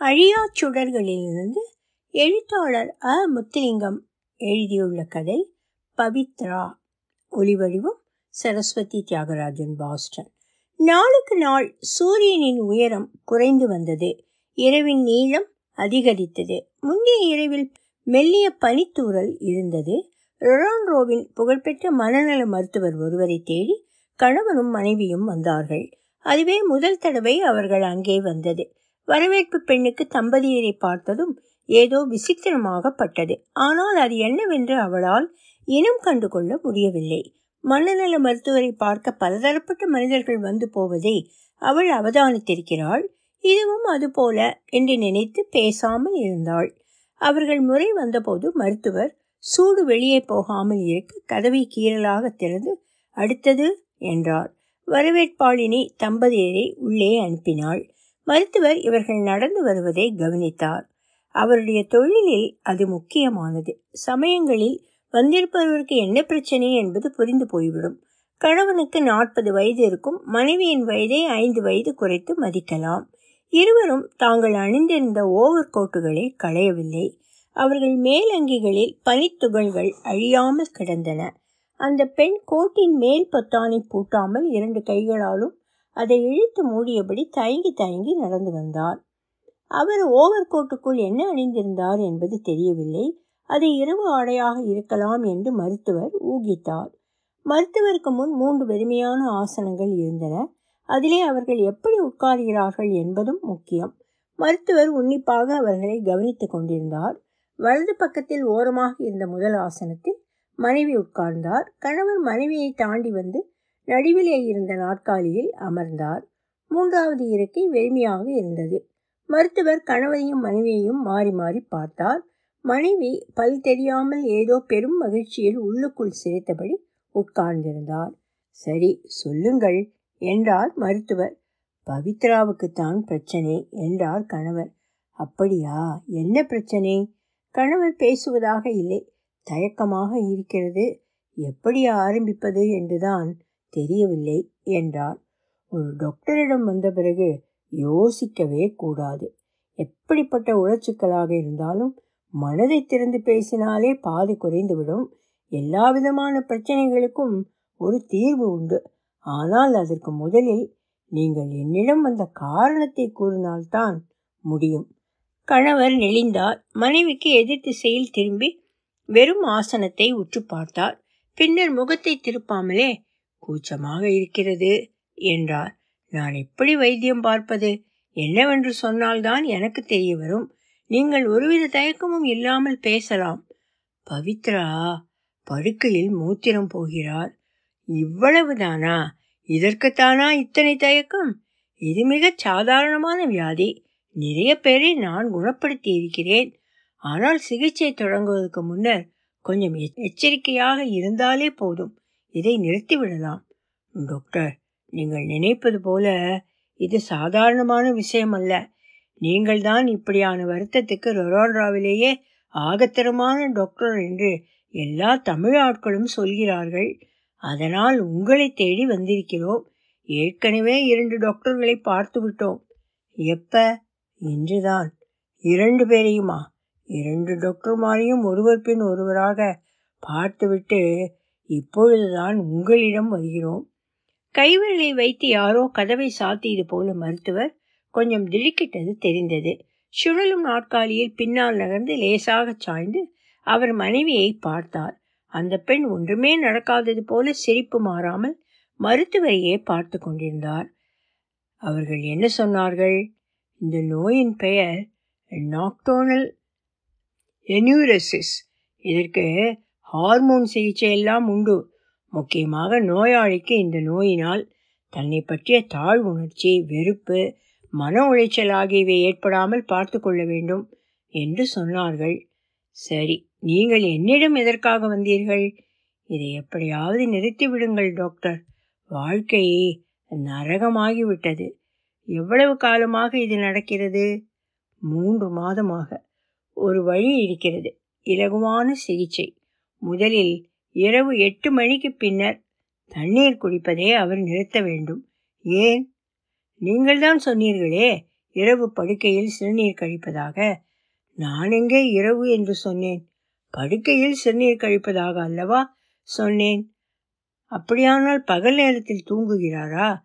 அழியா சுடர்களிலிருந்து எழுத்தாளர் அ. முத்துலிங்கம் எழுதியுள்ள கதை பவித்ரா. ஒளிவடிவம் சரஸ்வதி தியாகராஜன் பாஸ்டன். நாளுக்கு நாள் சூரியனின் உயரம் குறைந்து வந்தது. இரவின் நீளம் அதிகரித்தது. முந்தைய இரவில் மெல்லிய பனித்தூறல் இருந்தது. ரொரான்ரோவின் புகழ்பெற்ற மனநல மருத்துவர் ஒருவரை தேடி கணவனும் மனைவியும் வந்தார்கள். அதுவே முதல் தடவை அவர்கள் அங்கே வந்தது. வரவேற்பு பெண்ணுக்கு தம்பதியரை பார்த்ததும் ஏதோ விசித்திரமாகப்பட்டது. ஆனால் அது என்னவென்று அவளால் இனம் கண்டு கொள்ள முடியவில்லை. மனநல மருத்துவரை பார்க்க பலதரப்பட்ட மனிதர்கள் வந்து போவதை அவள் அவதானித்திருக்கிறாள். இதுவும் அதுபோல என்று நினைத்து பேசாமல் இருந்தாள். அவர்கள் முறை வந்தபோது மருத்துவர் சூடு வெளியே போகாமல் இருக்க கதவை கீறலாக திறந்து அடுத்தது என்றார். வரவேற்பாளினி தம்பதியரை உள்ளே அனுப்பினாள். மருத்துவர் இவர்கள் நடந்து வருவதை கவனித்தார். அவருடைய தொழிலில் அது முக்கியமானது. சமயங்களில் வந்திருப்பவருக்கு என்ன பிரச்சனை என்பது புரிந்து போய்விடும். கணவனுக்கு நாற்பது வயது இருக்கும் மனைவியின் வயதை ஐந்து வயது குறைத்து மதிக்கலாம். இருவரும் தாங்கள் அணிந்திருந்த ஓவர் கோட்டுகளை களையவில்லை. அவர்கள் மேலங்கிகளில் பனித்துகள்கள் அழியாமல் கிடந்தன. அந்த பெண் கோட்டின் மேல் பொத்தானை பூட்டாமல் இரண்டு கைகளாலும் அதை இழுத்து மூடியபடி தயங்கி தயங்கி நடந்து வந்தார் அவர் ஓவர் கோட்டுக்குள் என்ன அணிந்திருந்தார் என்பது தெரியவில்லை. அது இரவு ஆடையாக இருக்கலாம் என்று மருத்துவர் ஊகித்தார். மருத்துவருக்கு முன் மூன்று வெறுமையான ஆசனங்கள் இருந்தன. அதிலே அவர்கள் எப்படி உட்கார்கிறார்கள் என்பதும் முக்கியம். மருத்துவர் உன்னிப்பாக அவர்களை கவனித்துக் கொண்டிருந்தார். வலது பக்கத்தில் ஓரமாக இருந்த முதல் ஆசனத்தில் மனைவி உட்கார்ந்தார். கணவர் மனைவியை தாண்டி வந்து நடுவிலே இருந்த நாற்காலியில் அமர்ந்தார். மூன்றாவது இருக்கை வெறுமையாக இருந்தது. மருத்துவர் கணவரையும் மனைவியையும் மாறி மாறி பார்த்தார். மனைவி பல் தெரியாமல் ஏதோ பெரும் மகிழ்ச்சியில் உள்ளுக்குள் சிரித்தபடி உட்கார்ந்திருந்தார். சரி சொல்லுங்கள் என்றார் மருத்துவர். பவித்ராவுக்குத்தான் பிரச்சனை என்றார் கணவர். அப்படியா? என்ன பிரச்சனை? கணவர் பேசுவதாக இல்லை. தயக்கமாக இருக்கிறது. எப்படி ஆரம்பிப்பது? என்றுதான். தெரியவில்லை என்றார் ஒரு டாக்டரிடம் வந்த பிறகு யோசிக்கவே கூடாது. எப்படிப்பட்ட உளச்சிக்கலாக இருந்தாலும் மனதை திறந்து பேசினாலே பாதி குறைந்துவிடும். எல்லா விதமான பிரச்சனைகளுக்கும் ஒரு தீர்வு உண்டு. ஆனால் அதற்கு முதலில் நீங்கள் என்னிடம் வந்த காரணத்தை கூறினால்தான் முடியும். கணவர் நெளிந்தார். மனைவிக்கு எதிர் திசையில் திரும்பி வெறும் ஆசனத்தை உற்று பார்த்தார். பின்னர் முகத்தை திருப்பாமலே கூச்சமாக இருக்கிறது என்றார். நான் எப்படி வைத்தியம் பார்ப்பது? என்னவென்று சொன்னால்தான் எனக்கு தெரிய வரும் நீங்கள் ஒருவித தயக்கமும் இல்லாமல் பேசலாம். பவித்ரா படுக்கையில் மூத்திரம் போகிறார். இவ்வளவுதானா? இதற்குத்தானா இத்தனை தயக்கம்? இது மிகச் சாதாரணமான வியாதி. நிறைய பேரை நான் குணப்படுத்தி இருக்கிறேன் ஆனால் சிகிச்சை தொடங்குவதற்கு முன்னர் கொஞ்சம் எச்சரிக்கையாக இருந்தாலே போதும். இதை நிறுத்திவிடலாம் டாக்டர் நீங்கள் நினைப்பது போல இது சாதாரணமான விஷயம் அல்ல. நீங்கள் தான் இப்படியான வருத்தத்துக்கு ரொரோன்ராவிலேயே ஆகத்தரமான டாக்டர் என்று எல்லா தமிழ் ஆட்களும் சொல்கிறார்கள். அதனால் உங்களை தேடி வந்திருக்கிறோம். ஏற்கனவே இரண்டு டாக்டர்களை பார்த்து விட்டோம். எப்ப? இன்றுதான். இரண்டு பேரையுமா? இரண்டு டாக்டர்மாரையும் ஒருவர் பின் ஒருவராக பார்த்துவிட்டு இப்பொழுதுதான் உங்களிடம் வருகிறோம். கைவிரலை வைத்து யாரோ கதவை சாத்தியது போல மருத்துவர் கொஞ்சம் திடுக்கிட்டது தெரிந்தது. சுழலும் நாற்காலியில் பின்னால் நகர்ந்து லேசாக சாய்ந்து அவர் மனைவியை பார்த்தார். அந்த பெண் ஒன்றுமே நடக்காதது போல சிரிப்பு மாறாமல் மருத்துவரையே பார்த்து கொண்டிருந்தார். அவர்கள் என்ன சொன்னார்கள்? இந்த நோயின் பெயர் நாக்டோனல் எனியூரசிஸ் இதற்கு ஹார்மோன் சிகிச்சை எல்லாம் உண்டு. முக்கியமாக நோயாளிக்கு இந்த நோயினால் தன்னை பற்றிய தாழ்வுணர்ச்சி வெறுப்பு மன உளைச்சல் ஆகியவை ஏற்படாமல் பார்த்து கொள்ள வேண்டும் என்று சொன்னார்கள். சரி நீங்கள் என்னிடம் எதற்காக வந்தீர்கள்? இதை எப்படியாவது நிறுத்திவிடுங்கள் டாக்டர். வாழ்க்கையே நரகமாகிவிட்டது. எவ்வளவு காலமாக இது நடக்கிறது? மூன்று மாதமாக. ஒரு வழி இருக்கிறது. இலகுவான சிகிச்சை. முதலில் இரவு எட்டு மணிக்கு பின்னர் தண்ணீர் குடிப்பதை அவர் நிறுத்த வேண்டும். ஏன்? நீங்கள்தான் சொன்னீர்களே இரவு படுக்கையில் சிறுநீர் கழிப்பதாக. நான் எங்கே இரவு என்று சொன்னேன்? படுக்கையில் சிறுநீர் கழிப்பதாக அல்லவா? சொன்னேன். அப்படியானால் பகல் நேரத்தில் தூங்குகிறாரா?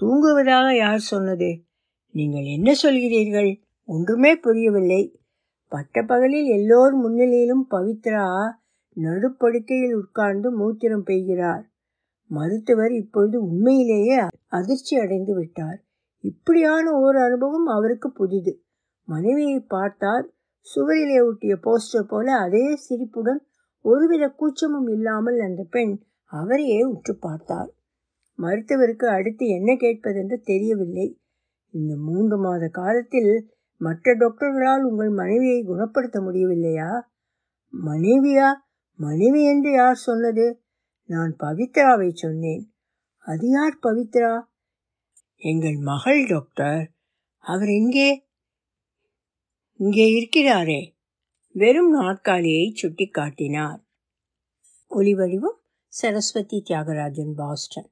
தூங்குவதாக யார் சொன்னது? நீங்கள் என்ன சொல்கிறீர்கள்? ஒன்றுமே புரியவில்லை. பட்ட பகலில் எல்லோர் முன்னிலையிலும் பவித்ரா நடுப்படுக்கையில் உட்கார்ந்து மூத்திரம் பெய்கிறார். மருத்துவர் இப்பொழுது உண்மையிலேயே அதிர்ச்சி அடைந்து விட்டார். இப்படியான ஒரு அனுபவம் அவருக்கு புதிது. மனைவியை பார்த்தார் சுவரிலே ஒட்டிய போஸ்டர் போல அதே சிரிப்புடன் ஒருவித கூச்சமும் இல்லாமல் அந்த பெண் அவரையே உற்று பார்த்தார் மருத்துவருக்கு அடுத்து என்ன கேட்பதென்று தெரியவில்லை. இந்த மூன்று மாத காலத்தில் மற்ற டாக்டர்களால் உங்கள் மனைவியை குணப்படுத்த முடியவில்லையா? மனைவியா? மனைவி என்று யார் சொன்னது? நான் பவித்ராவை சொன்னேன். அது யார் பவித்ரா? எங்கள் மகள் டாக்டர். அவர் எங்கே இங்கே இருக்கிறாரே. வெறும் நாற்காலியை சுட்டி காட்டினார் ஒலிவடிவம் சரஸ்வதி தியாகராஜன் பாஸ்டன்.